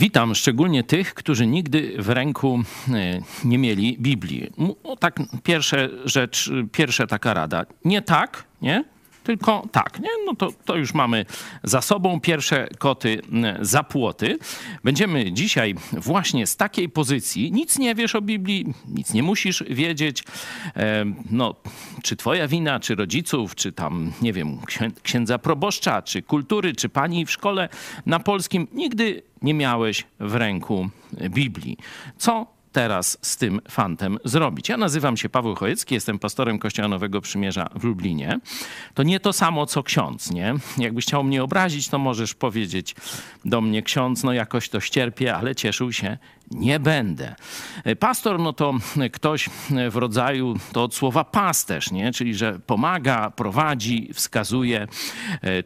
Witam szczególnie tych, którzy nigdy w ręku e, nie mieli Biblii. O, tak, pierwsza rzecz, pierwsza taka rada. Nie tak, nie? Tylko tak, nie? No to, to już mamy za sobą pierwsze koty za płoty. Będziemy dzisiaj właśnie z takiej pozycji, nic nie wiesz o Biblii, nic nie musisz wiedzieć, e, no, czy twoja wina, czy rodziców, czy tam, nie wiem, księdza proboszcza, czy kultury, czy pani w szkole na polskim, nigdy nie miałeś w ręku Biblii. Co teraz z tym fantem zrobić. Ja nazywam się Paweł Chojecki, jestem pastorem Kościoła Nowego Przymierza w Lublinie. To nie to samo, co ksiądz, nie? Jakbyś chciał mnie obrazić, to możesz powiedzieć do mnie ksiądz, no jakoś to ścierpię, ale cieszył się nie będę. Pastor, no to ktoś w rodzaju, to od słowa pasterz, nie? czyli że pomaga, prowadzi, wskazuje.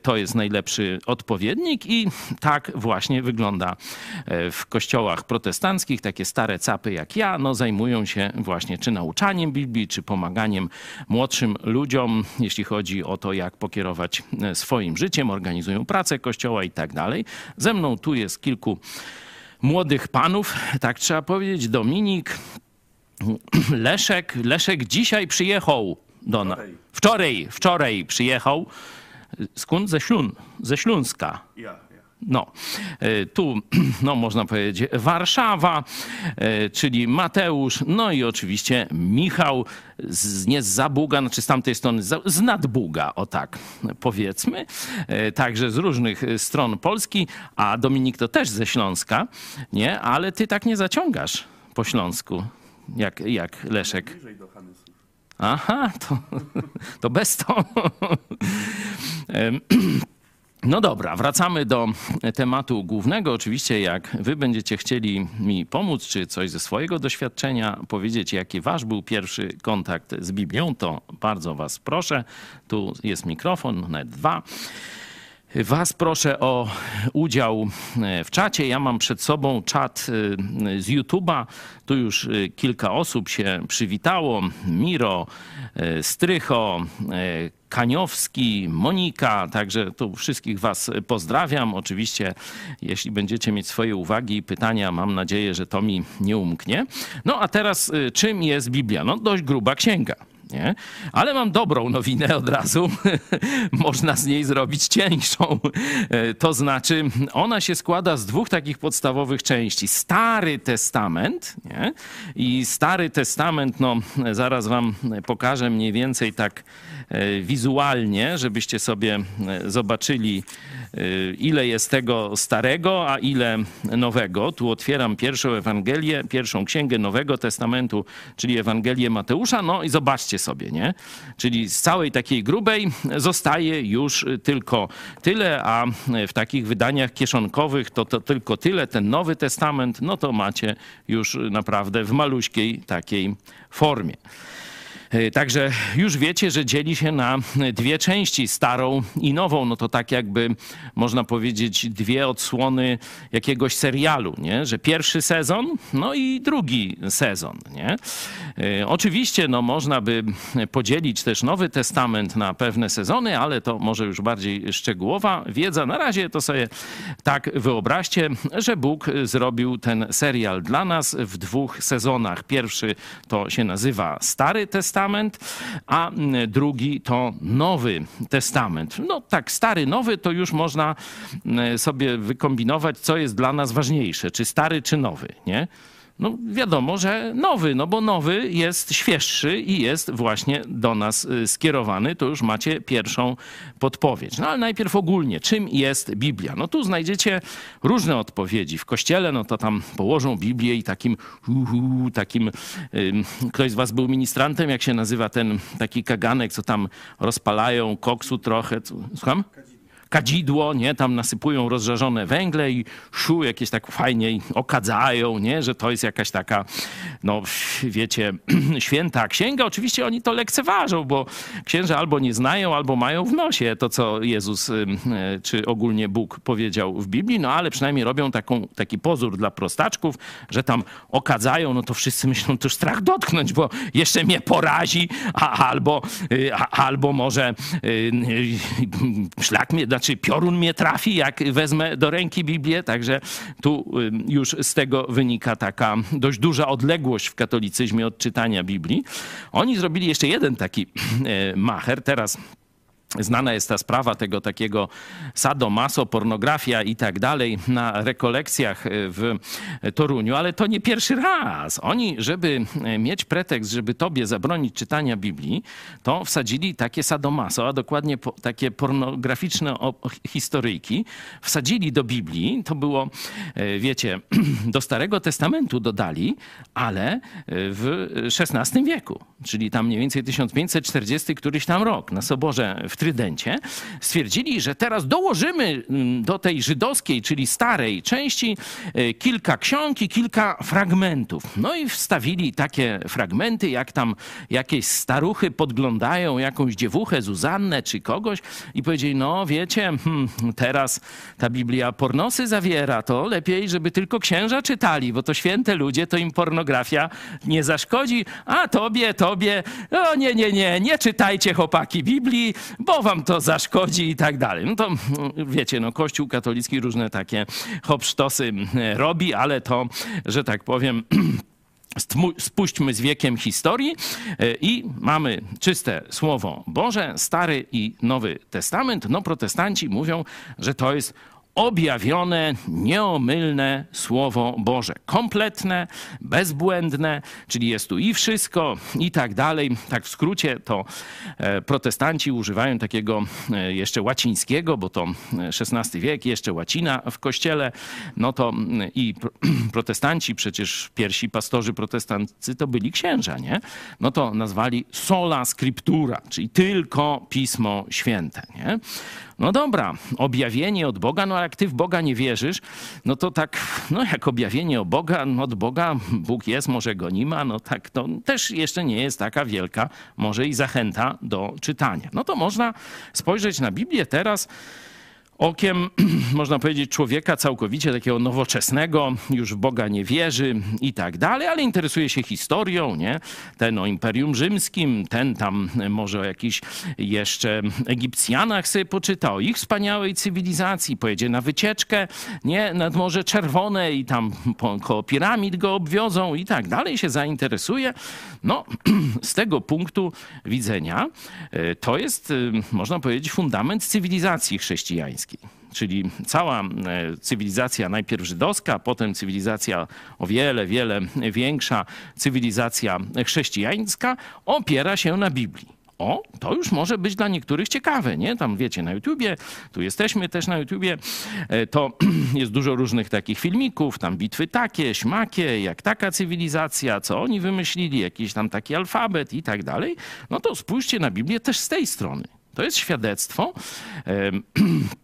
To jest najlepszy odpowiednik i tak właśnie wygląda w kościołach protestanckich. Takie stare capy jak ja, no zajmują się właśnie czy nauczaniem Biblii, czy pomaganiem młodszym ludziom, jeśli chodzi o to, jak pokierować swoim życiem, organizują pracę kościoła i tak dalej. Ze mną tu jest kilku młodych panów, tak trzeba powiedzieć. Dominik, Leszek. Leszek dzisiaj przyjechał do nas. Wczoraj, wczoraj przyjechał. Skąd? Ze Ślun, ze Śląska. Ja. No, e, tu, no można powiedzieć, Warszawa, e, czyli Mateusz, no i oczywiście Michał, z, nie z Zabuga, znaczy z tamtej strony, z Nadbuga, o tak powiedzmy, e, także z różnych stron Polski, a Dominik to też ze Śląska, nie? Ale ty tak nie zaciągasz po Śląsku, jak, jak Leszek. Aha, to, to bez to. No dobra, wracamy do tematu głównego. Oczywiście, jak wy będziecie chcieli mi pomóc, czy coś ze swojego doświadczenia powiedzieć, jaki wasz był pierwszy kontakt z Biblią, to bardzo was proszę. Tu jest mikrofon, nawet dwa. Was proszę o udział w czacie. Ja mam przed sobą czat y, z YouTube'a. Tu już y, kilka osób się przywitało. Miro, Strycho, Kaniowski, Monika, także tu wszystkich Was pozdrawiam. Oczywiście, jeśli będziecie mieć swoje uwagi i pytania, mam nadzieję, że to mi nie umknie. No a teraz, czym jest Biblia? No dość gruba księga nie? Ale mam dobrą nowinę od razu. Można z niej zrobić cieńszą. E, to znaczy, ona się składa z dwóch takich podstawowych części. Stary Testament nie? i Stary Testament, no zaraz wam pokażę mniej więcej tak wizualnie, żebyście sobie e, zobaczyli, ile jest tego starego, a ile nowego. Tu otwieram pierwszą Ewangelię, pierwszą księgę Nowego Testamentu, czyli Ewangelię Mateusza. No i zobaczcie sobie, nie? Czyli z całej takiej grubej zostaje już tylko tyle, a w takich wydaniach kieszonkowych to, to tylko tyle. Ten Nowy Testament, no to macie już naprawdę w maluśkiej takiej formie. E, także już wiecie, że dzieli się na dwie części, starą i nową. No to tak jakby można powiedzieć dwie odsłony jakiegoś serialu, nie? Że pierwszy sezon, no i drugi sezon, nie? E, oczywiście, no można by podzielić też Nowy Testament na pewne sezony, ale to może już bardziej szczegółowa wiedza. Na razie to sobie tak wyobraźcie, że Bóg zrobił ten serial dla nas w dwóch sezonach. Pierwszy to się nazywa Stary Testament, Testament, a drugi to Nowy Testament. No tak, stary, nowy to już można sobie wykombinować, co jest dla nas ważniejsze, czy stary, czy nowy, nie? No wiadomo, że nowy, no bo nowy jest świeższy i jest właśnie do nas y, skierowany. To już macie pierwszą podpowiedź. No ale najpierw ogólnie, czym jest Biblia? No tu znajdziecie różne odpowiedzi. W kościele, no to tam położą Biblię i takim, uhu, takim, ktoś z was był ministrantem, jak się nazywa ten taki kaganek, co tam rozpalają koksu trochę. Słucham? kadzidło, nie, tam nasypują rozżarzone węgle i szu jakieś tak fajnie okadzają, nie, że to jest jakaś taka, no wiecie, święta księga. Oczywiście oni to lekceważą, bo księża albo nie znają, albo mają w nosie to, co Jezus e, czy ogólnie Bóg powiedział w Biblii, no ale przynajmniej robią taką, taki pozór dla prostaczków, że tam okadzają, no to wszyscy myślą, to strach dotknąć, bo jeszcze mnie porazi, a, albo, e, a, albo może y, szlak mnie, znaczy piorun mnie trafi, jak wezmę do ręki Biblię. Także tu już z tego wynika taka dość duża odległość w katolicyzmie od czytania Biblii. Oni zrobili jeszcze jeden taki macher. Teraz Znana jest ta sprawa tego takiego sadomaso, pornografia i tak dalej na rekolekcjach w Toruniu, ale to nie pierwszy raz. Oni, żeby mieć pretekst, żeby tobie zabronić czytania Biblii, to wsadzili takie sadomaso, a dokładnie po, takie pornograficzne historyjki, wsadzili do Biblii. To było, e, wiecie, do Starego Testamentu dodali, ale w XVI wieku, czyli tam mniej więcej 1540 któryś tam rok, na Soborze w Trydencie, stwierdzili, że teraz dołożymy mm, do tej żydowskiej, czyli starej części e, kilka ksiąg i kilka fragmentów. No i wstawili takie fragmenty, jak tam jakieś staruchy podglądają jakąś dziewuchę, Zuzannę czy kogoś i powiedzieli, no wiecie, hmm, teraz ta Biblia pornosy zawiera, to lepiej, żeby tylko księża czytali, bo to święte ludzie, to im pornografia nie zaszkodzi, a tobie, tobie, o nie, nie, nie, nie czytajcie chłopaki Biblii, bo wam to zaszkodzi i tak dalej. No to wiecie, no Kościół katolicki różne takie hopsztosy robi, ale to, że tak powiem... Spuśćmy z wiekiem historii i mamy czyste Słowo Boże, Stary i Nowy Testament. No, protestanci mówią, że to jest objawione, nieomylne Słowo Boże. Kompletne, bezbłędne, czyli jest tu i wszystko, i tak dalej. Tak w skrócie to e, protestanci używają takiego e, jeszcze łacińskiego, bo to XVI wiek, jeszcze łacina w kościele. No to i protestanci, przecież pierwsi pastorzy protestancy to byli księża, nie? No to nazwali sola scriptura, czyli tylko Pismo Święte, nie? No dobra, objawienie od Boga, no ale jak ty w Boga nie wierzysz, no to tak, no jak objawienie o Boga, no od Boga, Bóg jest, może go nie ma, no tak, to też jeszcze nie jest taka wielka, może i zachęta do czytania. No to można spojrzeć na Biblię teraz okiem, można powiedzieć, człowieka całkowicie takiego nowoczesnego, już w Boga nie wierzy i tak dalej, ale interesuje się historią, nie? Ten o Imperium Rzymskim, ten tam może o jakichś jeszcze Egipcjanach sobie poczyta, o ich wspaniałej cywilizacji, pojedzie na wycieczkę, nie? Nad Morze Czerwone i tam po, koło piramid go obwiozą i tak dalej, się zainteresuje. No, z tego punktu widzenia e, to jest, e, można powiedzieć, fundament cywilizacji chrześcijańskiej. Czyli cała e, cywilizacja, najpierw żydowska, potem cywilizacja o wiele, wiele większa, cywilizacja chrześcijańska, opiera się na Biblii. O, to już może być dla niektórych ciekawe, nie? Tam wiecie, na YouTubie, tu jesteśmy też na YouTubie, e, to jest dużo różnych takich filmików, tam bitwy takie, śmakie, jak taka cywilizacja, co oni wymyślili, jakiś tam taki alfabet i tak dalej. No to spójrzcie na Biblię też z tej strony. To jest świadectwo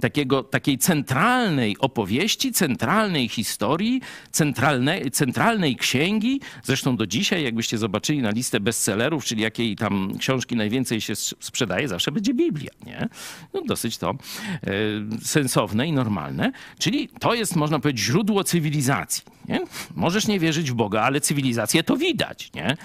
takiego, takiej centralnej opowieści, centralnej historii, centralnej, centralnej księgi. Zresztą do dzisiaj, jakbyście zobaczyli na listę bestsellerów, czyli jakiej tam książki najwięcej się sprzedaje, zawsze będzie Biblia. Nie? No, dosyć to e, sensowne i normalne. Czyli to jest, można powiedzieć, źródło cywilizacji. Nie? Możesz nie wierzyć w Boga, ale cywilizację to widać. Nie?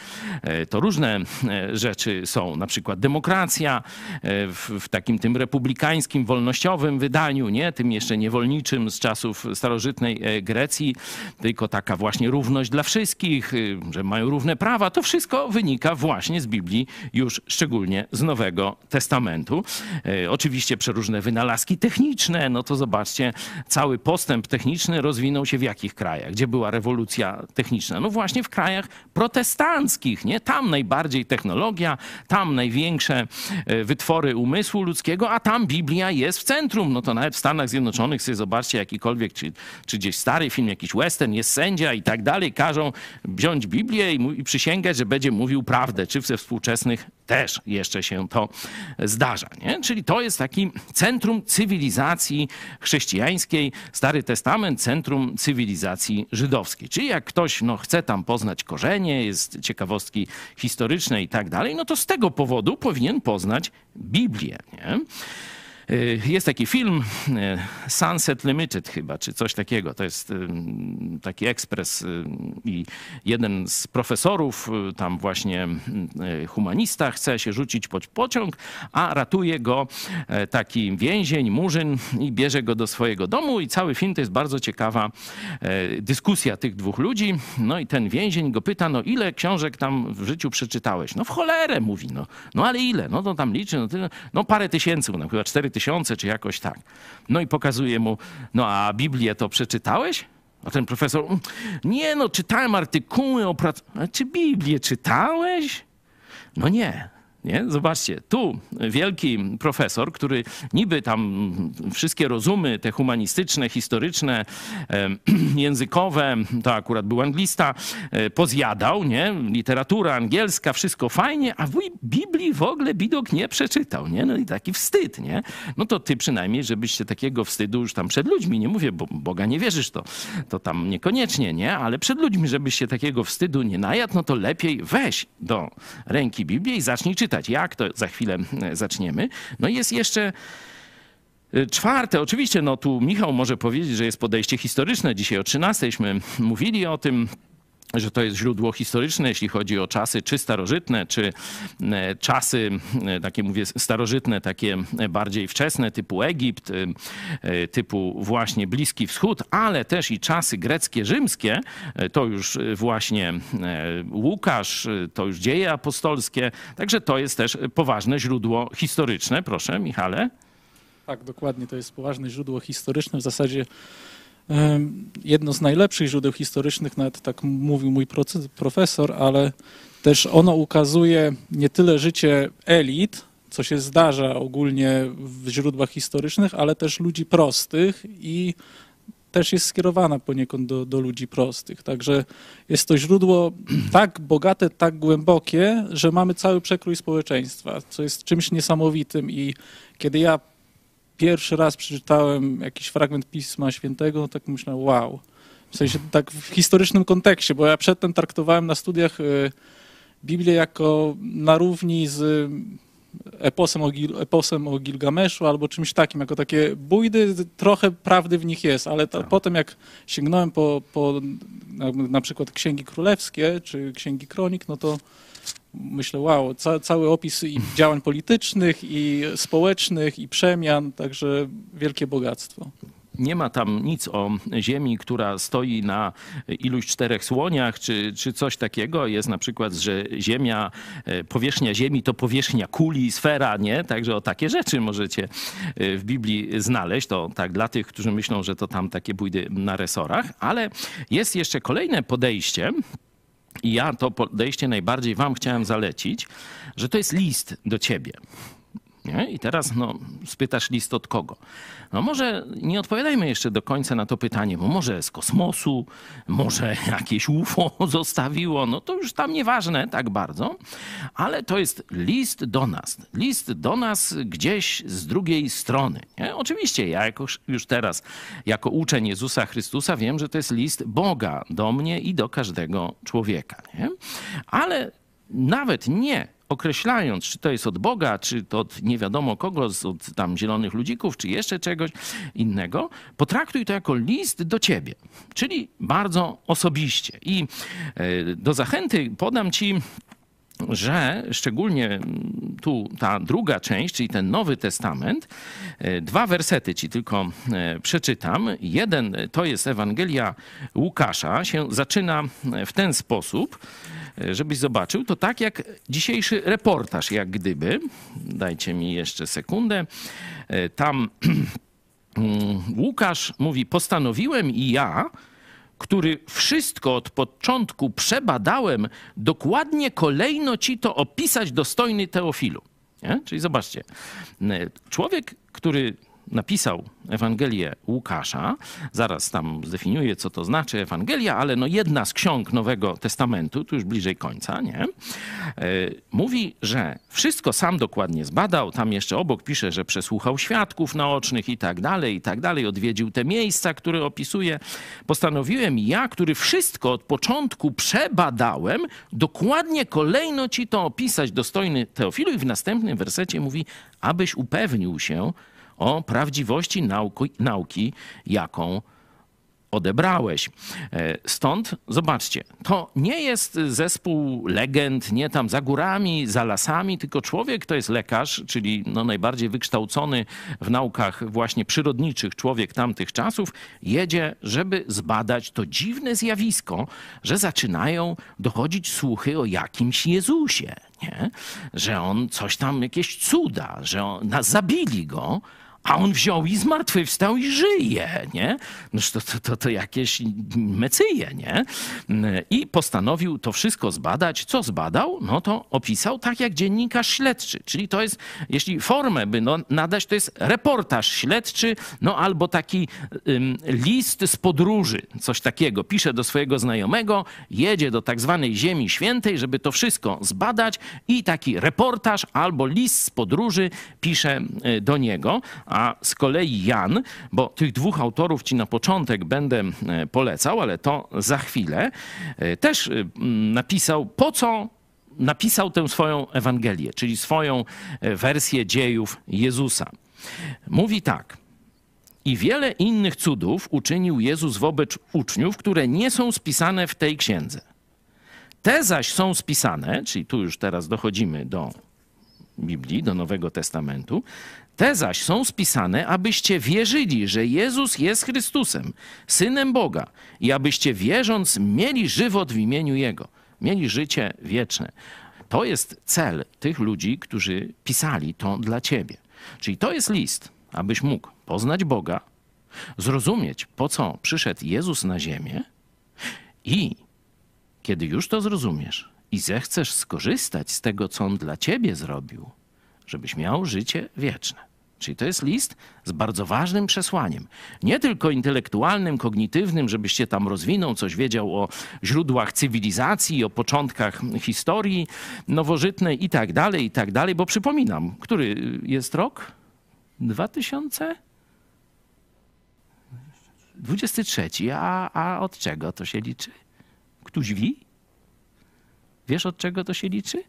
E, to różne e, rzeczy są, na przykład demokracja w, w takim tym republikańskim, wolnościowym wydaniu, nie? tym jeszcze niewolniczym z czasów starożytnej Grecji, tylko taka właśnie równość dla wszystkich, że mają równe prawa. To wszystko wynika właśnie z Biblii, już szczególnie z Nowego Testamentu. Oczywiście przeróżne wynalazki techniczne, no to zobaczcie, cały postęp techniczny rozwinął się w jakich krajach? Gdzie była rewolucja techniczna? No właśnie w krajach protestanckich, nie? Tam najbardziej technologia, tam największe e, wytwory umysłu ludzkiego, a tam Biblia jest w centrum. No to nawet w Stanach Zjednoczonych sobie zobaczcie jakikolwiek, czy, czy gdzieś stary film, jakiś western, jest sędzia i tak dalej, każą wziąć Biblię i, i przysięgać, że będzie mówił prawdę, czy we współczesnych też jeszcze się to zdarza. Nie? Czyli to jest taki centrum cywilizacji chrześcijańskiej, Stary Testament, centrum cywilizacji żydowskiej. Czyli jak ktoś no, chce tam poznać korzenie, jest ciekawostki historyczne i tak dalej, no to z tego powodu powinien poznać Biblię. Nie? Y, jest taki film y, Sunset Limited chyba, czy coś takiego. To jest y, taki ekspres i jeden z profesorów, tam właśnie humanista, chce się rzucić pod pociąg, a ratuje go taki więzień, murzyn i bierze go do swojego domu i cały film to jest bardzo ciekawa dyskusja tych dwóch ludzi. No i ten więzień go pyta, no ile książek tam w życiu przeczytałeś? No w cholerę mówi, no, no ale ile? No to tam liczy, no, tyle, no parę tysięcy, no chyba cztery tysiące, czy jakoś tak. No i pokazuje mu, no a Biblię to przeczytałeś? A ten profesor, mm, nie no, czytałem artykuły o pracy. Czy Biblię czytałeś? No nie. Nie? Zobaczcie, tu wielki profesor, który niby tam wszystkie rozumy, te humanistyczne, historyczne, językowe, to akurat był anglista, e, pozjadał, nie? Literatura angielska, wszystko fajnie, a w Biblii w ogóle Bidok nie przeczytał, nie? No i taki wstyd, nie? No to ty przynajmniej, żebyście takiego wstydu już tam przed ludźmi, nie mówię, bo Boga nie wierzysz, to, to tam niekoniecznie, nie? Ale przed ludźmi, żebyś się takiego wstydu nie najadł, no to lepiej weź do ręki Biblię i zacznij czytać czytać. Jak to za chwilę e, zaczniemy. No i jest jeszcze e, Czwarte, oczywiście, no tu Michał może powiedzieć, że jest podejście historyczne. Dzisiaj o 13 mówili o tym że to jest źródło historyczne, jeśli chodzi o czasy czy starożytne, czy e, czasy, takie mówię, starożytne, takie bardziej wczesne, typu Egipt, e, typu właśnie Bliski Wschód, ale też i czasy greckie, rzymskie, e, to już właśnie Łukasz, to już dzieje apostolskie, także to jest też poważne źródło historyczne. Proszę, Michale. Tak, dokładnie, to jest poważne źródło historyczne, w zasadzie jedno z najlepszych źródeł historycznych, nawet tak mówił mój profesor, ale też ono ukazuje nie tyle życie elit, co się zdarza ogólnie w źródłach historycznych, ale też ludzi prostych i też jest skierowana poniekąd do, do ludzi prostych. Także jest to źródło tak bogate, tak głębokie, że mamy cały przekrój społeczeństwa, co jest czymś niesamowitym i kiedy ja pierwszy raz przeczytałem jakiś fragment Pisma Świętego, tak myślałem, wow. W sensie tak w historycznym kontekście, bo ja przedtem traktowałem na studiach y, Biblię jako na równi z eposem o, Gil, eposem o Gilgameszu albo czymś takim, jako takie bójdy, trochę prawdy w nich jest, ale tak. potem jak sięgnąłem po, po na, na przykład Księgi Królewskie czy Księgi Kronik, no to myślę, wow, ca cały opis i działań politycznych, i społecznych, i przemian, także wielkie bogactwo. Nie ma tam nic o Ziemi, która stoi na iluś czterech słoniach, czy, czy coś takiego. Jest na przykład, że Ziemia, e, powierzchnia Ziemi to powierzchnia kuli, sfera, nie? Także o takie rzeczy możecie e, w Biblii znaleźć. To tak dla tych, którzy myślą, że to tam takie bójdy na resorach. Ale jest jeszcze kolejne podejście, i ja to podejście najbardziej wam chciałem zalecić, że to jest list do ciebie. Nie? I teraz no, spytasz list od kogo? No może nie odpowiadajmy jeszcze do końca na to pytanie, bo może z kosmosu, może jakieś UFO zostawiło, no to już tam nieważne tak bardzo, ale to jest list do nas. List do nas gdzieś z drugiej strony. Nie? Oczywiście ja jako, już teraz jako uczeń Jezusa Chrystusa wiem, że to jest list Boga do mnie i do każdego człowieka. Nie? Ale nawet nie określając, czy to jest od Boga, czy to od nie wiadomo kogo, od tam zielonych ludzików, czy jeszcze czegoś innego, potraktuj to jako list do ciebie, czyli bardzo osobiście. I e, do zachęty podam ci że szczególnie tu ta druga część, czyli ten Nowy Testament, e, dwa wersety ci tylko e, przeczytam. Jeden to jest Ewangelia Łukasza, się zaczyna w ten sposób. E, żebyś zobaczył, to tak jak dzisiejszy reportaż, jak gdyby. Dajcie mi jeszcze sekundę. E, tam mm, Łukasz mówi: Postanowiłem i ja, który wszystko od początku przebadałem, dokładnie kolejno ci to opisać, dostojny Teofilu. Nie? Czyli zobaczcie, człowiek, który napisał Ewangelię Łukasza. Zaraz tam zdefiniuję, co to znaczy Ewangelia, ale no jedna z ksiąg Nowego Testamentu, tu już bliżej końca, nie? E, mówi, że wszystko sam dokładnie zbadał. Tam jeszcze obok pisze, że przesłuchał świadków naocznych i tak dalej, i tak dalej. Odwiedził te miejsca, które opisuje. Postanowiłem ja, który wszystko od początku przebadałem, dokładnie kolejno ci to opisać, dostojny Teofilu. I w następnym wersecie mówi, abyś upewnił się, o prawdziwości nauki, nauki jaką odebrałeś. E, stąd zobaczcie, to nie jest zespół legend, nie tam za górami, za lasami, tylko człowiek to jest lekarz, czyli no najbardziej wykształcony w naukach właśnie przyrodniczych człowiek tamtych czasów, jedzie, żeby zbadać to dziwne zjawisko, że zaczynają dochodzić słuchy o jakimś Jezusie, nie? że on coś tam, jakieś cuda, że on, na, zabili go, a on wziął i zmartwychwstał i żyje, nie? No to, to, to, to jakieś mecyje, nie? I postanowił to wszystko zbadać. Co zbadał? No to opisał tak jak dziennikarz śledczy, czyli to jest, jeśli formę by no, nadać, to jest reportaż śledczy, no albo taki ym, list z podróży, coś takiego. Pisze do swojego znajomego, jedzie do tak zwanej Ziemi Świętej, żeby to wszystko zbadać i taki reportaż albo list z podróży pisze y, do niego a z kolei Jan, bo tych dwóch autorów ci na początek będę e, polecał, ale to za chwilę, e, też e, napisał, po co napisał tę swoją Ewangelię, czyli swoją wersję dziejów Jezusa. Mówi tak. I wiele innych cudów uczynił Jezus wobec uczniów, które nie są spisane w tej księdze. Te zaś są spisane, czyli tu już teraz dochodzimy do Biblii, do Nowego Testamentu, te zaś są spisane, abyście wierzyli, że Jezus jest Chrystusem, Synem Boga i abyście wierząc mieli żywot w imieniu Jego, mieli życie wieczne. To jest cel tych ludzi, którzy pisali to dla Ciebie. Czyli to jest list, abyś mógł poznać Boga, zrozumieć, po co przyszedł Jezus na ziemię i kiedy już to zrozumiesz i zechcesz skorzystać z tego, co On dla Ciebie zrobił – żebyś miał życie wieczne. Czyli to jest list z bardzo ważnym przesłaniem. Nie tylko intelektualnym, kognitywnym, żebyś się tam rozwinął, coś wiedział o źródłach cywilizacji, o początkach historii nowożytnej i tak dalej, i tak dalej. Bo przypominam, który jest rok? 2000? 23. A, a od czego to się liczy? Któś wi? Wiesz, od czego to się liczy?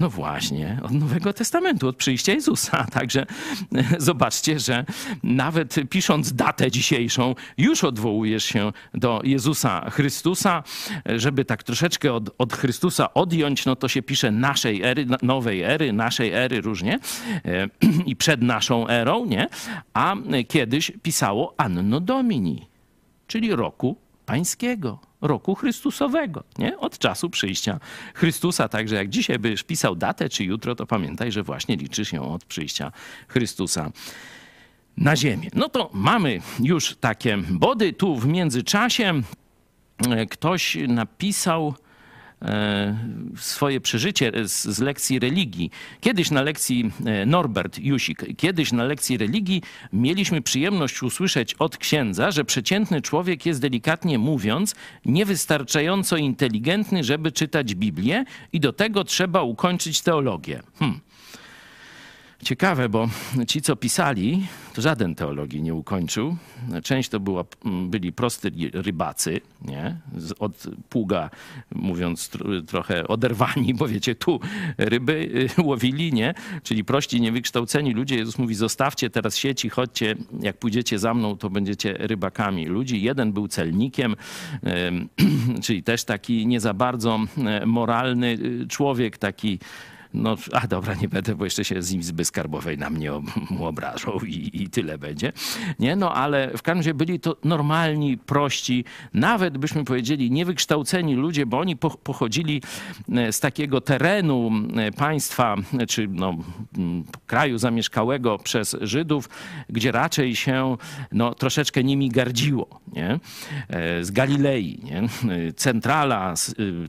No właśnie, od Nowego Testamentu, od przyjścia Jezusa. Także e, zobaczcie, że nawet pisząc datę dzisiejszą, już odwołujesz się do Jezusa Chrystusa. Żeby tak troszeczkę od, od Chrystusa odjąć, no to się pisze naszej ery, nowej ery, naszej ery różnie e, i przed naszą erą, nie? A kiedyś pisało Anno Domini, czyli roku pańskiego roku Chrystusowego, nie? Od czasu przyjścia Chrystusa. Także jak dzisiaj byś pisał datę, czy jutro, to pamiętaj, że właśnie liczysz ją od przyjścia Chrystusa na ziemię. No to mamy już takie body. Tu w międzyczasie e, ktoś napisał swoje przeżycie z, z, lekcji religii. Kiedyś na lekcji e, Norbert Jusik, kiedyś na lekcji religii mieliśmy przyjemność usłyszeć od księdza, że przeciętny człowiek jest delikatnie mówiąc niewystarczająco inteligentny, żeby czytać Biblię i do tego trzeba ukończyć teologię. Hmm. Ciekawe, bo ci, co pisali, to żaden teologii nie ukończył. Część to była, byli prosty rybacy, nie? od pługa, mówiąc trochę oderwani, bo wiecie, tu ryby y, łowili, nie? czyli prości, niewykształceni ludzie. Jezus mówi, zostawcie teraz sieci, chodźcie, jak pójdziecie za mną, to będziecie rybakami ludzi. Jeden był celnikiem, czyli też taki nie za bardzo e, moralny y, człowiek, taki no, a dobra, nie będę, bo jeszcze się z Izby Skarbowej na mnie obrażą i, i tyle będzie. Nie, no ale w każdym razie byli to normalni, prości, nawet byśmy powiedzieli niewykształceni ludzie, bo oni pochodzili e, z takiego terenu e, państwa, czy no, kraju zamieszkałego przez Żydów, gdzie raczej się no, troszeczkę nimi gardziło. Nie? E, z Galilei. Nie? Centrala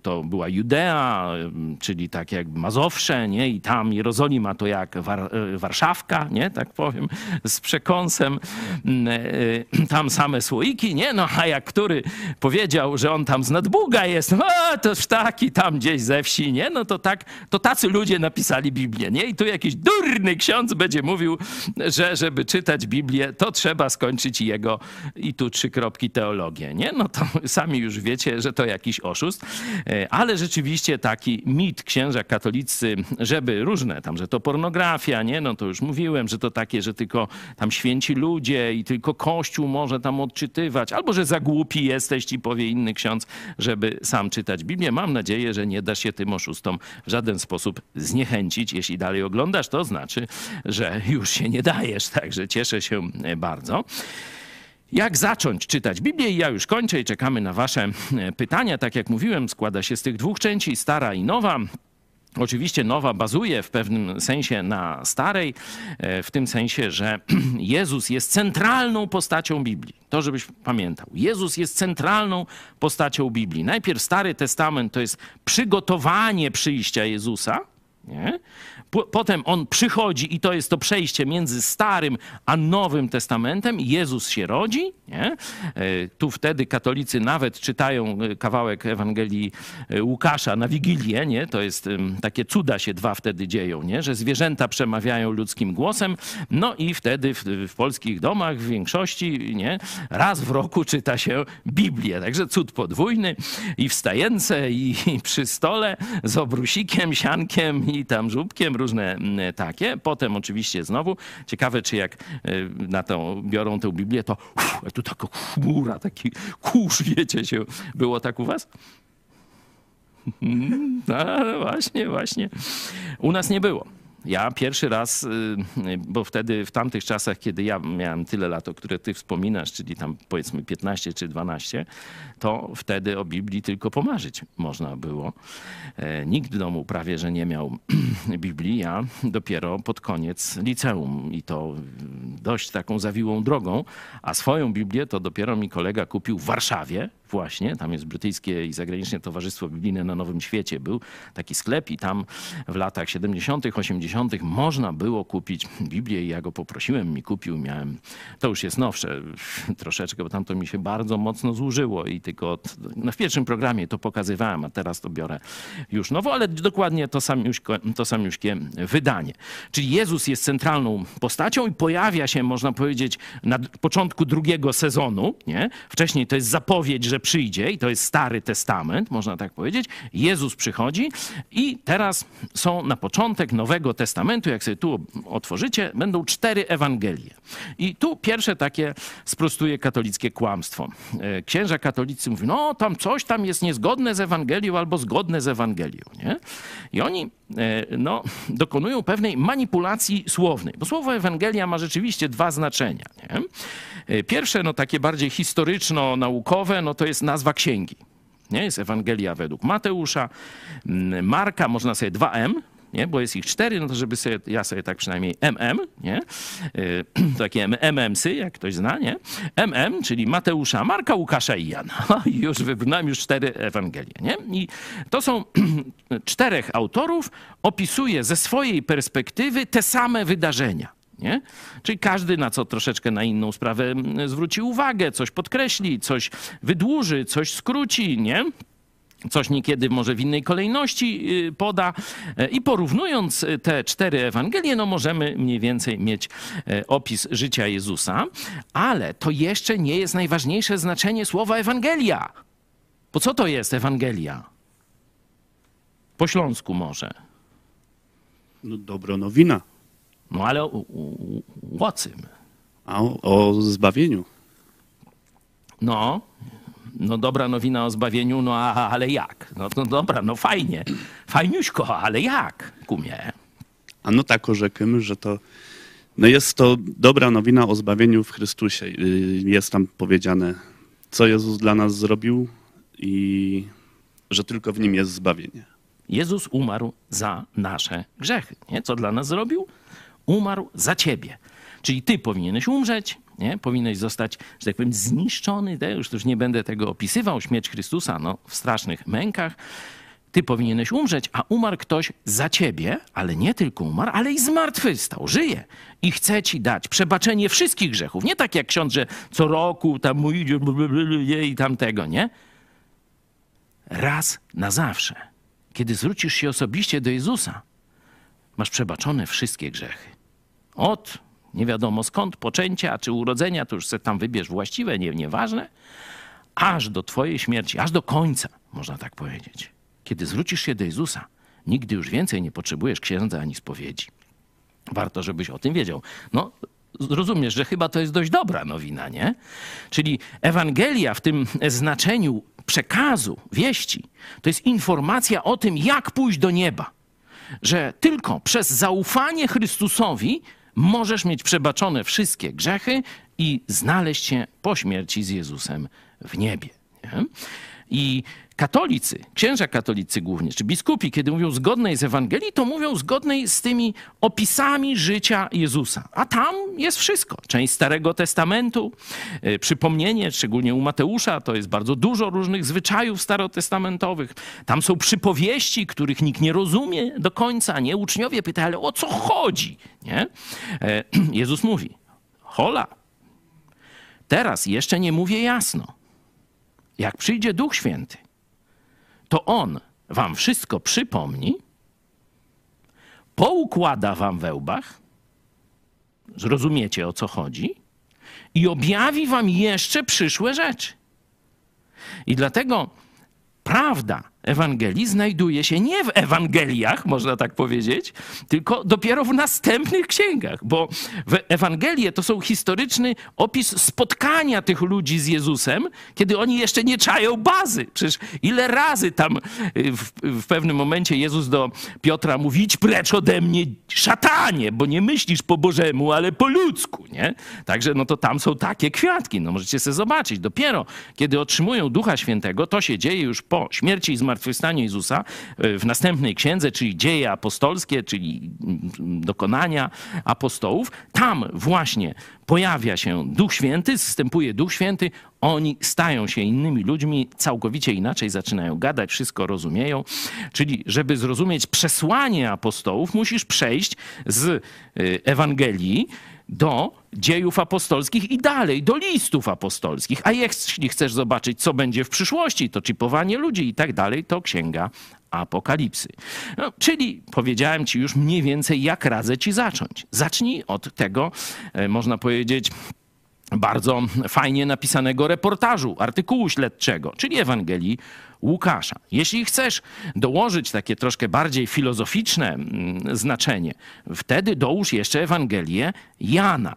to była Judea, czyli tak jak Mazowsze, nie? I tam Jerozolima to jak War e, Warszawka, nie? Tak powiem, z przekąsem. Mm, e, tam same słoiki, nie? No a jak który powiedział, że on tam z nadbuga jest, no to taki tam gdzieś ze wsi, nie? No to tak, to tacy ludzie napisali Biblię, nie? I tu jakiś durny ksiądz będzie mówił, że żeby czytać Biblię, to trzeba skończyć jego i tu trzy kropki teologię, nie? No to sami już wiecie, że to jakiś oszust, e, ale rzeczywiście taki mit księża katolicy żeby różne tam, że to pornografia, nie? No to już mówiłem, że to takie, że tylko tam święci ludzie i tylko Kościół może tam odczytywać, albo że za głupi jesteś, ci powie inny ksiądz, żeby sam czytać Biblię. Mam nadzieję, że nie dasz się tym oszustom w żaden sposób zniechęcić. Jeśli dalej oglądasz, to znaczy, że już się nie dajesz. Także cieszę się bardzo. Jak zacząć czytać Biblię? I ja już kończę i czekamy na Wasze pytania. Tak jak mówiłem, składa się z tych dwóch części, stara i nowa. Oczywiście nowa bazuje w pewnym sensie na starej, e, w tym sensie, że Jezus jest centralną postacią Biblii. To, żebyś pamiętał. Jezus jest centralną postacią Biblii. Najpierw Stary Testament to jest przygotowanie przyjścia Jezusa, nie? Potem on przychodzi i to jest to przejście między Starym a Nowym Testamentem. Jezus się rodzi. Nie? E, tu wtedy katolicy nawet czytają e, kawałek Ewangelii e, Łukasza na Wigilię. Nie? To jest takie cuda się dwa wtedy dzieją, nie? że zwierzęta przemawiają ludzkim głosem. No i wtedy w, w polskich domach w większości nie? raz w roku czyta się Biblię. Także cud podwójny i wstajęce i, i przy stole z obrusikiem, siankiem i tam żubkiem różne mm, takie. Potem oczywiście znowu, ciekawe czy jak y, na tą biorą tę Biblię, to uff, tu taka chmura, taki kurz, wiecie się, było tak u was? No właśnie, właśnie. U nas nie było. Ja pierwszy raz, y, bo wtedy w tamtych czasach, kiedy ja miałem tyle lat, o które ty wspominasz, czyli tam powiedzmy 15 czy 12, to wtedy o Biblii tylko pomarzyć można było. E, nikt w domu prawie, że nie miał Biblii. Ja dopiero pod koniec liceum i to dość taką zawiłą drogą, a swoją Biblię to dopiero mi kolega kupił w Warszawie właśnie, tam jest brytyjskie i zagraniczne Towarzystwo Biblijne na Nowym Świecie. Był taki sklep i tam w latach 70., 80. można było kupić Biblię i ja go poprosiłem, mi kupił. Miałem, to już jest nowsze troszeczkę, bo tam to mi się bardzo mocno zużyło i tylko od, no w pierwszym programie to pokazywałem, a teraz to biorę już nowo, ale dokładnie to, samiuśko, to samiuśkie wydanie. Czyli Jezus jest centralną postacią i pojawia się, można powiedzieć, na początku drugiego sezonu. Nie? Wcześniej to jest zapowiedź, że przyjdzie i to jest Stary Testament, można tak powiedzieć. Jezus przychodzi i teraz są na początek Nowego Testamentu, jak sobie tu otworzycie, będą cztery Ewangelie. I tu pierwsze takie sprostuje katolickie kłamstwo. E, księża katolicy mówią, no tam coś tam jest niezgodne z Ewangelią albo zgodne z Ewangelią. Nie? I oni e, no, dokonują pewnej manipulacji słownej, bo słowo Ewangelia ma rzeczywiście dwa znaczenia. Nie? E, pierwsze, no takie bardziej historyczno-naukowe, no to jest nazwa księgi. Nie? Jest Ewangelia według Mateusza, Marka, można sobie 2M, nie? bo jest ich cztery, no to żeby sobie, ja sobie tak przynajmniej MM, nie? Yy, takie MMsy, jak ktoś zna, nie? MM, czyli Mateusza, Marka, Łukasza i Jana. I już wybrnąłem już cztery Ewangelie, nie? I to są czterech autorów, opisuje ze swojej perspektywy te same wydarzenia. Nie? Czyli każdy na co troszeczkę na inną sprawę zwróci uwagę, coś podkreśli, coś wydłuży, coś skróci, nie? coś niekiedy może w innej kolejności y, poda. E, I porównując y, te cztery Ewangelie, no możemy mniej więcej mieć e, opis życia Jezusa, ale to jeszcze nie jest najważniejsze znaczenie słowa Ewangelia. Bo co to jest Ewangelia? Po śląsku może. No, dobro nowina. No ale o, o, o czym? A o, o zbawieniu. No, no dobra nowina o zbawieniu, no a, ale jak? No, no dobra, no fajnie, fajniuśko, ale jak, kumie? A no tak orzekłem, że to no jest to dobra nowina o zbawieniu w Chrystusie. Y, jest tam powiedziane, co Jezus dla nas zrobił i że tylko w Nim jest zbawienie. Jezus umarł za nasze grzechy. Nie? Co dla nas zrobił? Umarł za ciebie. Czyli ty powinieneś umrzeć, nie? Powinieneś zostać, że tak powiem, zniszczony. Ja już, już nie będę tego opisywał. Śmierć Chrystusa no, w strasznych mękach. Ty powinieneś umrzeć, a umarł ktoś za ciebie, ale nie tylko umarł, ale i zmartwychwstał, żyje i chce ci dać przebaczenie wszystkich grzechów. Nie tak jak ksiądz, że co roku tam mu idzie i tamtego, nie? Raz na zawsze. Kiedy zwrócisz się osobiście do Jezusa, masz przebaczone wszystkie grzechy. Od nie wiadomo skąd, poczęcia czy urodzenia, to już sobie tam wybierz właściwe, nie, nieważne, aż do twojej śmierci, aż do końca, można tak powiedzieć. Kiedy zwrócisz się do Jezusa, Nigdy już więcej nie potrzebujesz księdza ani spowiedzi. Warto, żebyś o tym wiedział. No, rozumiesz, że chyba to jest dość dobra nowina, nie? Czyli Ewangelia w tym znaczeniu przekazu, wieści, to jest informacja o tym, jak pójść do nieba. Że tylko przez zaufanie Chrystusowi możesz mieć przebaczone wszystkie grzechy i znaleźć się po śmierci z Jezusem w niebie. Nie? I katolicy, księża katolicy głównie, czy biskupi, kiedy mówią zgodnej z Ewangelii, to mówią zgodnej z tymi opisami życia Jezusa. A tam jest wszystko. Część Starego Testamentu, yy, przypomnienie, szczególnie u Mateusza, to jest bardzo dużo różnych zwyczajów starotestamentowych. Tam są przypowieści, których nikt nie rozumie do końca, nie? Uczniowie pytają, ale o co chodzi? Nie? Yy, Jezus mówi, hola, teraz jeszcze nie mówię jasno. Jak przyjdzie Duch Święty, to On wam wszystko przypomni, poukłada wam we łbach, zrozumiecie o co chodzi, i objawi wam jeszcze przyszłe rzeczy. I dlatego prawda Ewangelii znajduje się nie w Ewangeliach, można tak powiedzieć, tylko dopiero w następnych księgach, bo Ewangelie to są historyczny opis spotkania tych ludzi z Jezusem, kiedy oni jeszcze nie czają bazy. Przecież ile razy tam y, w, w pewnym momencie Jezus do Piotra mówi, idź precz ode mnie, szatanie, bo nie myślisz po Bożemu, ale po ludzku, nie? Także no to tam są takie kwiatki, no możecie sobie zobaczyć. Dopiero kiedy otrzymują Ducha Świętego, to się dzieje już po śmierci i zmartwychwstaniu Jezusa e, w następnej księdze, czyli dzieje apostolskie, czyli mm, dokonania apostołów. Tam właśnie pojawia się Duch Święty, wstępuje Duch Święty, oni stają się innymi ludźmi, całkowicie inaczej zaczynają gadać, wszystko rozumieją. Czyli, żeby zrozumieć przesłanie apostołów, musisz przejść z e, Ewangelii do dziejów apostolskich i dalej, do listów apostolskich. A jeśli chcesz zobaczyć, co będzie w przyszłości, to chipowanie ludzi i tak dalej, to księga Apokalipsy. No, czyli powiedziałem ci już mniej więcej, jak radzę ci zacząć. Zacznij od tego, e, można powiedzieć, bardzo fajnie napisanego reportażu, artykułu śledczego, czyli Ewangelii Łukasza. Jeśli chcesz dołożyć takie troszkę bardziej filozoficzne mm, znaczenie, wtedy dołóż jeszcze Ewangelię Jana.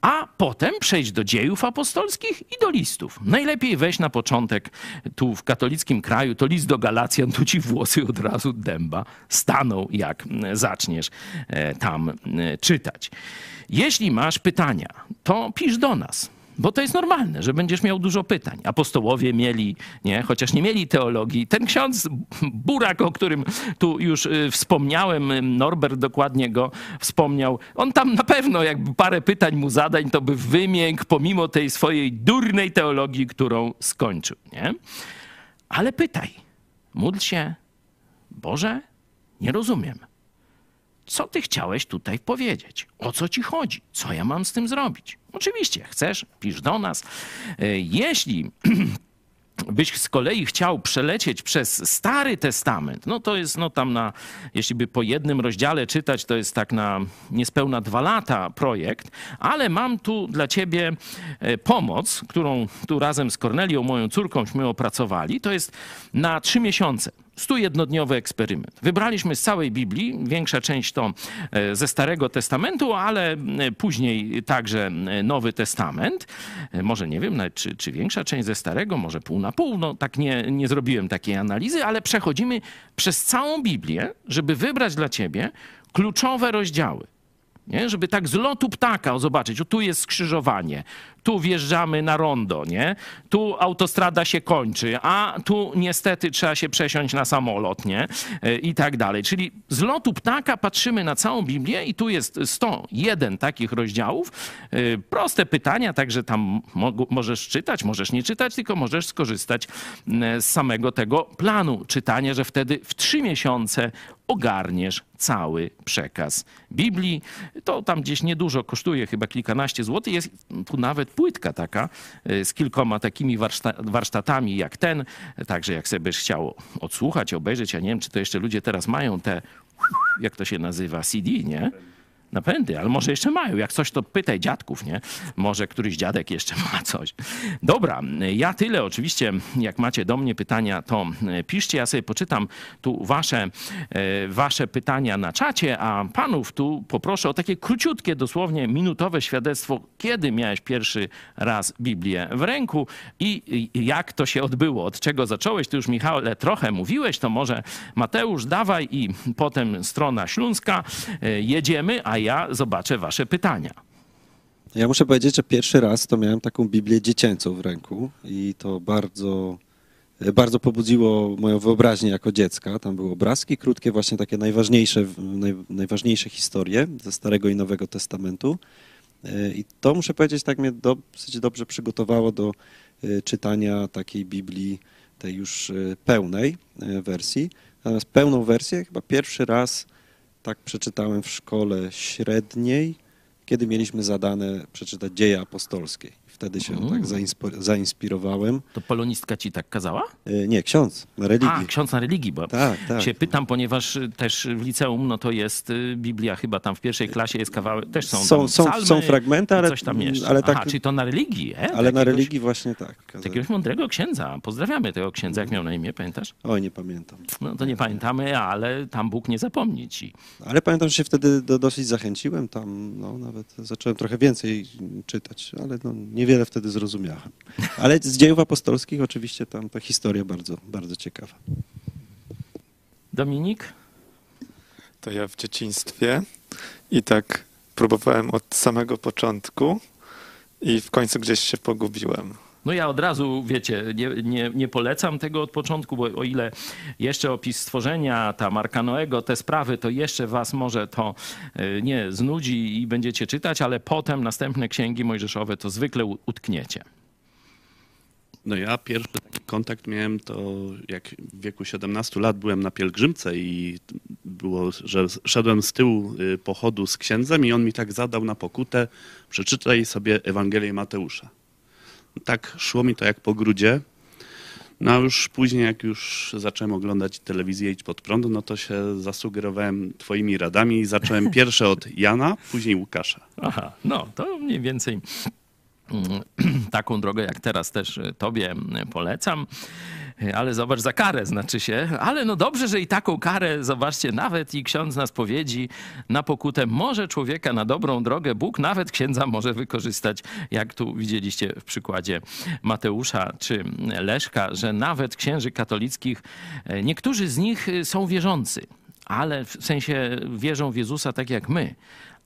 A potem przejść do dziejów apostolskich i do listów. Najlepiej weź na początek tu w katolickim kraju, to list do Galacjan, tu ci włosy od razu dęba staną, jak mm, zaczniesz e, tam e, czytać. Jeśli masz pytania, to pisz do nas. Bo to jest normalne, że będziesz miał dużo pytań. Apostołowie mieli, nie, chociaż nie mieli teologii. Ten ksiądz Burak, o którym tu już y, wspomniałem, Norbert dokładnie go wspomniał, on tam na pewno jakby parę pytań mu zadań, to by wymiękł pomimo tej swojej durnej teologii, którą skończył, nie? Ale pytaj, módl się, Boże, nie rozumiem. Co ty chciałeś tutaj powiedzieć? O co ci chodzi? Co ja mam z tym zrobić? Oczywiście, chcesz, pisz do nas. E, jeśli byś z kolei chciał przelecieć przez Stary Testament, no to jest no tam na, jeśli by po jednym rozdziale czytać, to jest tak na niespełna dwa lata projekt, ale mam tu dla ciebie e, pomoc, którą tu razem z Kornelią, moją córkąśmy opracowali. To jest na trzy miesiące. 101-dniowy eksperyment. Wybraliśmy z całej Biblii, większa część to e, ze Starego Testamentu, ale e, później także e, Nowy Testament. Może nie wiem, czy, czy większa część ze Starego, może pół na pół. No tak nie, nie zrobiłem takiej analizy, ale przechodzimy przez całą Biblię, żeby wybrać dla ciebie kluczowe rozdziały. Nie? Żeby tak z lotu ptaka o, zobaczyć, o tu jest skrzyżowanie, tu wjeżdżamy na rondo, nie? Tu autostrada się kończy, a tu niestety trzeba się przesiąść na samolot, nie? E, I tak dalej. Czyli z lotu ptaka patrzymy na całą Biblię i tu jest 101 takich rozdziałów. E, proste pytania, także tam możesz czytać, możesz nie czytać, tylko możesz skorzystać z samego tego planu czytania, że wtedy w trzy miesiące ogarniesz cały przekaz Biblii. To tam gdzieś niedużo kosztuje, chyba kilkanaście złotych. Jest tu nawet płytka taka y, z kilkoma takimi warsztatami jak ten. Także jak sobie byś chciał odsłuchać, obejrzeć, ja nie wiem, czy to jeszcze ludzie teraz mają te, jak to się nazywa, CD, nie? Napędy, ale może jeszcze mają. Jak coś, to pytaj dziadków, nie? Może któryś dziadek jeszcze ma coś. Dobra, ja tyle. Oczywiście, jak macie do mnie pytania, to e, piszcie. Ja sobie poczytam tu wasze, e, wasze pytania na czacie, a panów tu poproszę o takie króciutkie, dosłownie minutowe świadectwo, kiedy miałeś pierwszy raz Biblię w ręku i jak to się odbyło, od czego zacząłeś. Ty już, Michale, trochę mówiłeś, to może Mateusz, dawaj i potem strona śląska. E, jedziemy, a ja zobaczę wasze pytania. Ja muszę powiedzieć, że pierwszy raz to miałem taką Biblię dziecięcą w ręku i to bardzo, bardzo pobudziło moją wyobraźnię jako dziecka. Tam były obrazki krótkie, właśnie takie najważniejsze, naj, najważniejsze historie ze Starego i Nowego Testamentu. I to muszę powiedzieć, tak mnie dosyć dobrze przygotowało do e, czytania takiej Biblii, tej już e, pełnej e, wersji. Natomiast pełną wersję chyba pierwszy raz tak przeczytałem w szkole średniej, kiedy mieliśmy zadane przeczytać dzieje apostolskie wtedy się mm. tak zainspirowałem. To polonistka ci tak kazała? E, nie, ksiądz na religii. A, ksiądz na religii, bo tak, tak. się pytam, ponieważ też w liceum no to jest y, Biblia chyba tam w pierwszej klasie jest kawałek, też są Są, są, są fragmenty, ale coś tam jeszcze. Ale tak, Aha, czyli to na religii, e? Ale na religii właśnie tak. Jakiegoś mądrego księdza. Pozdrawiamy tego księdza, jak miał na imię, pamiętasz? Oj, nie pamiętam. No to nie pamiętamy, ale tam Bóg nie zapomni ci. Ale pamiętam, że się wtedy do, dosyć zachęciłem, tam no, nawet zacząłem trochę więcej czytać, ale no, nie niewiele wtedy zrozumiałem. Ale z dziejów apostolskich oczywiście tam ta historia bardzo, bardzo ciekawa. Dominik? To ja w dzieciństwie i tak próbowałem od samego początku i w końcu gdzieś się pogubiłem. No ja od razu, wiecie, nie, nie, nie, polecam tego od początku, bo o ile jeszcze opis stworzenia, ta Marka Noego, te sprawy, to jeszcze was może to e, nie znudzi i będziecie czytać, ale potem następne księgi mojżeszowe to zwykle utkniecie. No ja pierwszy taki kontakt miałem to jak w wieku 17 lat byłem na pielgrzymce i było, że szedłem z tyłu y, pochodu z księdzem i on mi tak zadał na pokutę, przeczytaj sobie Ewangelię Mateusza tak szło mi to jak po grudzie. No a już później, jak już zacząłem oglądać telewizję Idź Pod Prąd, no to się zasugerowałem twoimi radami i zacząłem pierwsze od Jana, później Łukasza. Aha, no to mniej więcej mm, taką drogę jak teraz też tobie polecam. Ale zobacz, za karę znaczy się. Ale no dobrze, że i taką karę, zobaczcie, nawet i ksiądz na spowiedzi, na pokutę może człowieka na dobrą drogę, Bóg nawet księdza może wykorzystać, jak tu widzieliście w przykładzie Mateusza czy Leszka, że nawet księży katolickich, e, niektórzy z nich są wierzący, ale w sensie wierzą w Jezusa tak jak my,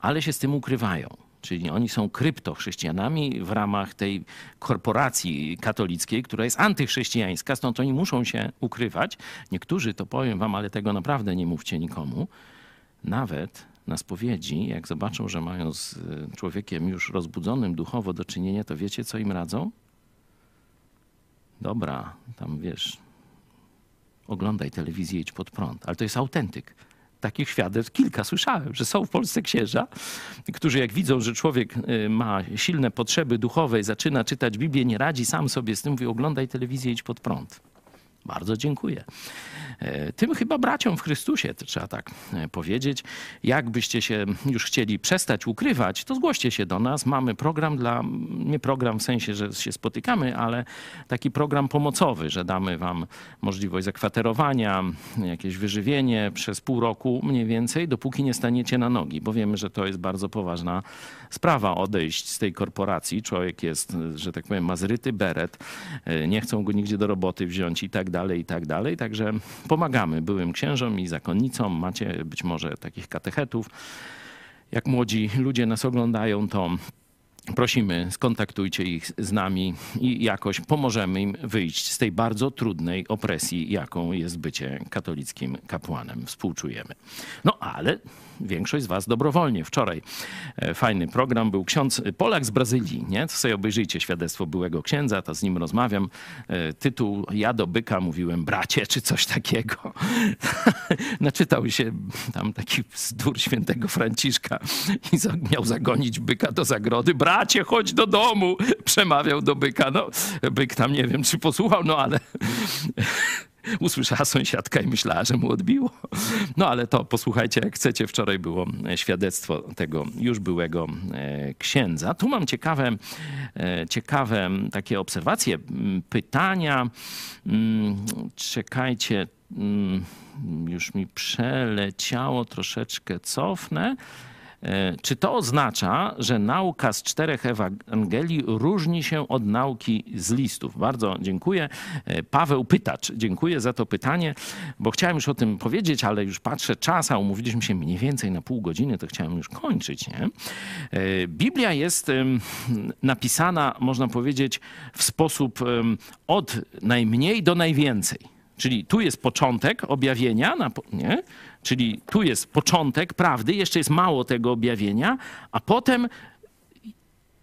ale się z tym ukrywają czyli oni są kryptochrześcijanami w ramach tej korporacji katolickiej, która jest antychrześcijańska, stąd oni muszą się ukrywać. Niektórzy to powiem wam, ale tego naprawdę nie mówcie nikomu. Nawet na spowiedzi, jak zobaczą, że mają z e, człowiekiem już rozbudzonym duchowo do czynienia, to wiecie, co im radzą? Dobra, tam wiesz, oglądaj telewizję, idź pod prąd. Ale to jest autentyk takich świadectw kilka słyszałem, że są w Polsce księża, którzy jak widzą, że człowiek y, ma silne potrzeby duchowe i zaczyna czytać Biblię, nie radzi sam sobie z tym, mówi oglądaj telewizję, idź pod prąd. Bardzo dziękuję. E, tym chyba braciom w Chrystusie, trzeba tak e, powiedzieć. Jakbyście się już chcieli przestać ukrywać, to zgłoście się do nas. Mamy program dla, nie program w sensie, że się spotykamy, ale taki program pomocowy, że damy wam możliwość zakwaterowania, jakieś wyżywienie przez pół roku mniej więcej, dopóki nie staniecie na nogi, bo wiemy, że to jest bardzo poważna sprawa odejść z tej korporacji. Człowiek jest, że tak powiem, mazryty beret, e, nie chcą go nigdzie do roboty wziąć i tak dalej, i tak dalej. Także pomagamy byłym księżom i zakonnicom. Macie być może takich katechetów. Jak młodzi ludzie nas oglądają, to prosimy, skontaktujcie ich z nami i jakoś pomożemy im wyjść z tej bardzo trudnej opresji, jaką jest bycie katolickim kapłanem. Współczujemy. No ale większość z was dobrowolnie. Wczoraj e, fajny program był ksiądz Polak z Brazylii, nie? To sobie obejrzyjcie świadectwo byłego księdza, to z nim rozmawiam. E, tytuł Ja do byka mówiłem bracie, czy coś takiego. Naczytał się tam taki bzdur świętego Franciszka i miał zagonić byka do zagrody. Bracie, chodź do domu! Przemawiał do byka. No, byk tam nie wiem, czy posłuchał, no ale usłyszała sąsiadka i myślała, że mu odbiło. No ale to posłuchajcie, jak chcecie. Wczoraj było świadectwo tego już byłego e, księdza. Tu mam ciekawe, e, ciekawe takie obserwacje, pytania. Mm, czekajcie, mm, już mi przeleciało, troszeczkę cofnę. E, czy to oznacza, że nauka z czterech Ewangelii różni się od nauki z listów? Bardzo dziękuję. E, Paweł Pytacz, dziękuję za to pytanie, bo chciałem już o tym powiedzieć, ale już patrzę czas, a umówiliśmy się mniej więcej na pół godziny, to chciałem już kończyć. Nie? E, Biblia jest napisana, można powiedzieć, w sposób od najmniej do najwięcej. Czyli tu jest początek objawienia, nie? czyli tu jest początek prawdy, jeszcze jest mało tego objawienia, a potem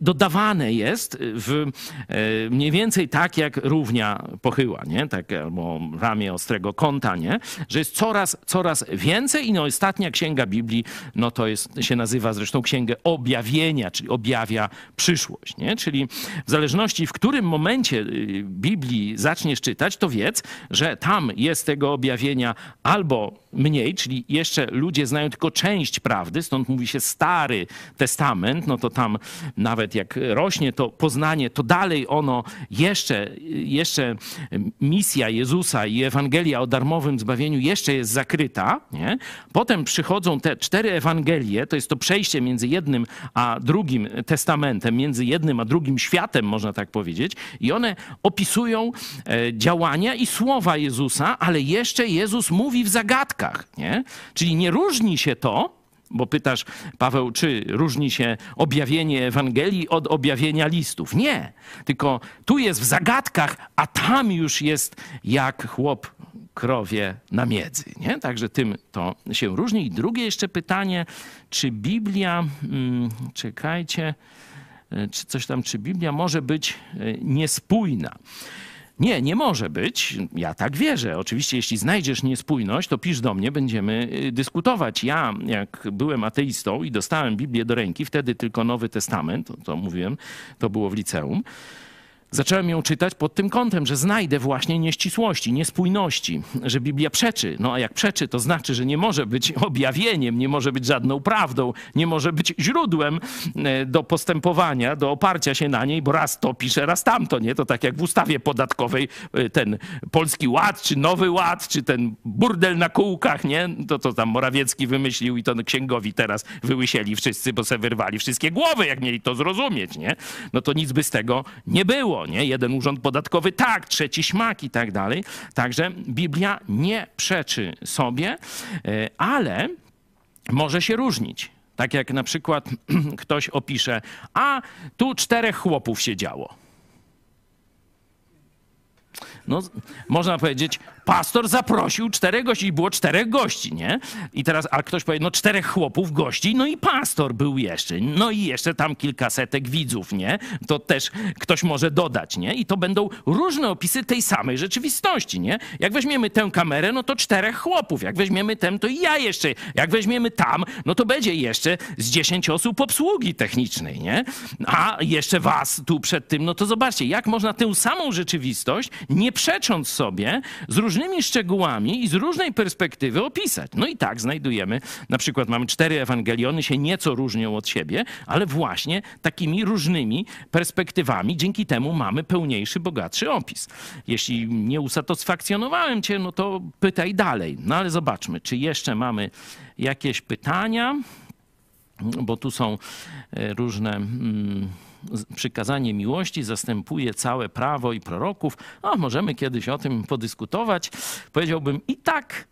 dodawane jest w e, mniej więcej tak jak równia pochyła, nie? Tak, albo ramię ostrego kąta, nie? Że jest coraz, coraz więcej i no, ostatnia księga Biblii, no to jest, się nazywa zresztą księgę objawienia, czyli objawia przyszłość, nie? Czyli w zależności w którym momencie y, Biblii zaczniesz czytać, to wiedz, że tam jest tego objawienia albo mniej, czyli jeszcze ludzie znają tylko część prawdy, stąd mówi się Stary Testament, no to tam nawet jak rośnie to poznanie, to dalej ono jeszcze, jeszcze misja Jezusa i Ewangelia o darmowym zbawieniu jeszcze jest zakryta, nie? Potem przychodzą te cztery Ewangelie, to jest to przejście między jednym a drugim testamentem, między jednym a drugim światem, można tak powiedzieć, i one opisują e, działania i słowa Jezusa, ale jeszcze Jezus mówi w zagadkach, nie? Czyli nie różni się to, bo pytasz, Paweł, czy różni się objawienie Ewangelii od objawienia listów? Nie, tylko tu jest w zagadkach, a tam już jest jak chłop krowie na miedzy. Nie? Także tym to się różni. I drugie jeszcze pytanie, czy Biblia, hmm, czekajcie, e, czy coś tam, czy Biblia może być e, niespójna? Nie, nie może być. Ja tak wierzę. Oczywiście, jeśli znajdziesz niespójność, to pisz do mnie, będziemy y, dyskutować. Ja, jak byłem ateistą i dostałem Biblię do ręki, wtedy tylko Nowy Testament, to, to mówiłem, to było w liceum Zacząłem ją czytać pod tym kątem, że znajdę właśnie nieścisłości, niespójności, że Biblia przeczy. No a jak przeczy, to znaczy, że nie może być objawieniem, nie może być żadną prawdą, nie może być źródłem e, do postępowania, do oparcia się na niej, bo raz to pisze, raz tamto, nie? To tak jak w ustawie podatkowej e, ten polski ład, czy nowy ład, czy ten burdel na kółkach, nie? To to tam Morawiecki wymyślił i to księgowi teraz wyłysieli wszyscy, bo se wyrwali wszystkie głowy, jak mieli to zrozumieć, nie? No to nic by z tego nie było nie? Jeden urząd podatkowy tak, trzeci śmak i tak dalej. Także Biblia nie przeczy sobie, e, ale może się różnić. Tak jak na przykład ktoś opisze, a tu czterech chłopów siedziało. No, można powiedzieć, pastor zaprosił czterech gości i było czterech gości, nie? I teraz, a ktoś powie, no czterech chłopów gości, no i pastor był jeszcze, no i jeszcze tam kilkasetek widzów, nie? To też ktoś może dodać, nie? I to będą różne opisy tej samej rzeczywistości, nie? Jak weźmiemy tę kamerę, no to czterech chłopów, jak weźmiemy tę, to i ja jeszcze, jak weźmiemy tam, no to będzie jeszcze z dziesięć osób obsługi technicznej, nie? A jeszcze was tu przed tym, no to zobaczcie, jak można tę samą rzeczywistość, nie przecząc sobie, z różnymi różnymi szczegółami i z różnej perspektywy opisać. No i tak znajdujemy, na przykład mamy cztery Ewangeliony, się nieco różnią od siebie, ale właśnie takimi różnymi perspektywami. Dzięki temu mamy pełniejszy, bogatszy opis. Jeśli nie usatysfakcjonowałem cię, no to pytaj dalej. No ale zobaczmy, czy jeszcze mamy jakieś pytania, bo tu są e, różne... Hmm, przykazanie miłości zastępuje całe prawo i proroków. A możemy kiedyś o tym podyskutować. Powiedziałbym i tak,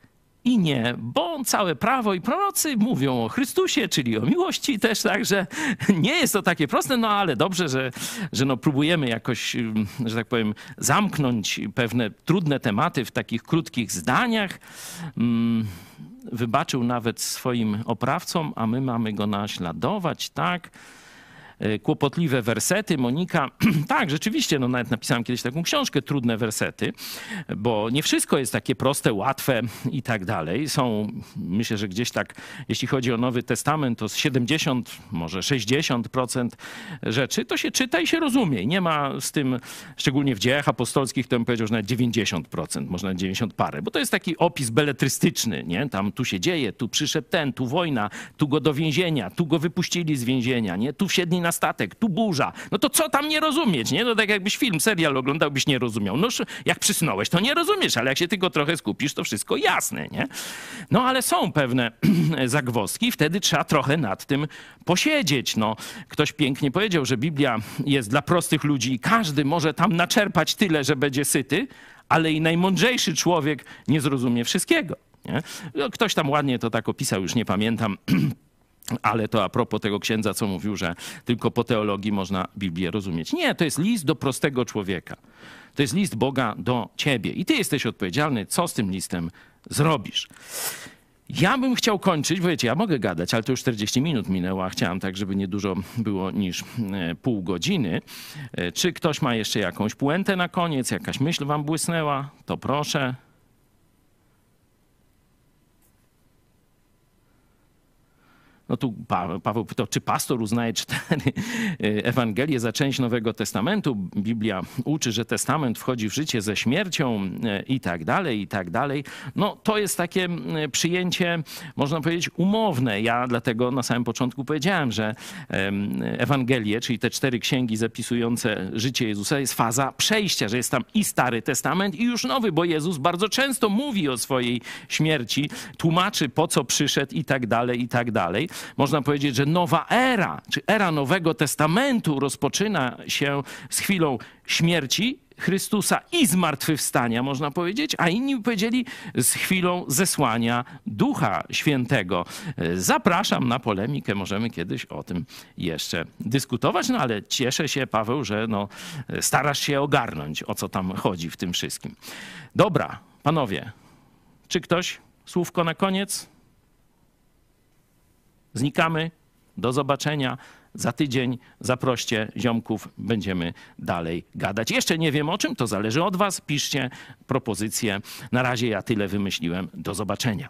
i nie, bo całe prawo i prorocy mówią o Chrystusie, czyli o miłości też, także nie jest to takie proste, no ale dobrze, że, że no próbujemy jakoś, że tak powiem, zamknąć pewne trudne tematy w takich krótkich zdaniach. Mm, wybaczył nawet swoim oprawcom, a my mamy go naśladować, tak? E, kłopotliwe wersety. Monika, tak, rzeczywiście, no nawet napisałem kiedyś taką książkę, trudne wersety, bo nie wszystko jest takie proste, łatwe i tak dalej. Są, myślę, że gdzieś tak, jeśli chodzi o Nowy Testament, to z 70, może 60% rzeczy, to się czyta i się rozumie. Nie ma z tym, szczególnie w dziejach apostolskich, to bym powiedział, że nawet 90%, może nawet 90 parę, bo to jest taki opis beletrystyczny, nie? Tam tu się dzieje, tu przyszedł ten, tu wojna, tu go do więzienia, tu go wypuścili z więzienia, nie? Tu wsiedli na statek, tu burza. No to co tam nie rozumieć, nie? No tak jakbyś film, serial oglądał, byś nie rozumiał. No jak przysnąłeś, to nie rozumiesz, ale jak się tylko trochę skupisz, to wszystko jasne, nie? No ale są pewne zagwozdki, wtedy trzeba trochę nad tym posiedzieć. No, ktoś pięknie powiedział, że Biblia jest dla prostych ludzi i każdy może tam naczerpać tyle, że będzie syty, ale i najmądrzejszy człowiek nie zrozumie wszystkiego. Nie? No, ktoś tam ładnie to tak opisał, już nie pamiętam. Ale to a propos tego księdza, co mówił, że tylko po teologii można Biblię rozumieć. Nie, to jest list do prostego człowieka. To jest list Boga do ciebie. I ty jesteś odpowiedzialny, co z tym listem zrobisz. Ja bym chciał kończyć, bo wiecie, ja mogę gadać, ale to już 40 minut minęło, a chciałem tak, żeby nie dużo było niż e, pół godziny. E, Czy ktoś ma jeszcze jakąś puentę na koniec, jakaś myśl wam błysnęła? To proszę. No tu pa Paweł pytał, czy pastor uznaje cztery e, Ewangelie za część Nowego Testamentu. Biblia uczy, że testament wchodzi w życie ze śmiercią e, i tak dalej, i tak dalej. No to jest takie m, przyjęcie, można powiedzieć, umowne. Ja dlatego na samym początku powiedziałem, że Ewangelie, czyli te cztery księgi zapisujące życie Jezusa, jest faza przejścia, że jest tam i Stary Testament, i już Nowy, bo Jezus bardzo często mówi o swojej śmierci, tłumaczy po co przyszedł i tak dalej, i tak dalej można powiedzieć, że nowa era, czy era Nowego Testamentu rozpoczyna się z chwilą śmierci Chrystusa i zmartwychwstania, można powiedzieć, a inni powiedzieli z chwilą zesłania Ducha Świętego. Zapraszam na polemikę, możemy kiedyś o tym jeszcze dyskutować, no ale cieszę się, Paweł, że no, starasz się ogarnąć, o co tam chodzi w tym wszystkim. Dobra, panowie, czy ktoś słówko na koniec? Znikamy. Do zobaczenia. Za tydzień zaproście ziomków, będziemy dalej gadać. Jeszcze nie wiem o czym, to zależy od Was. Piszcie propozycje. Na razie ja tyle wymyśliłem. Do zobaczenia.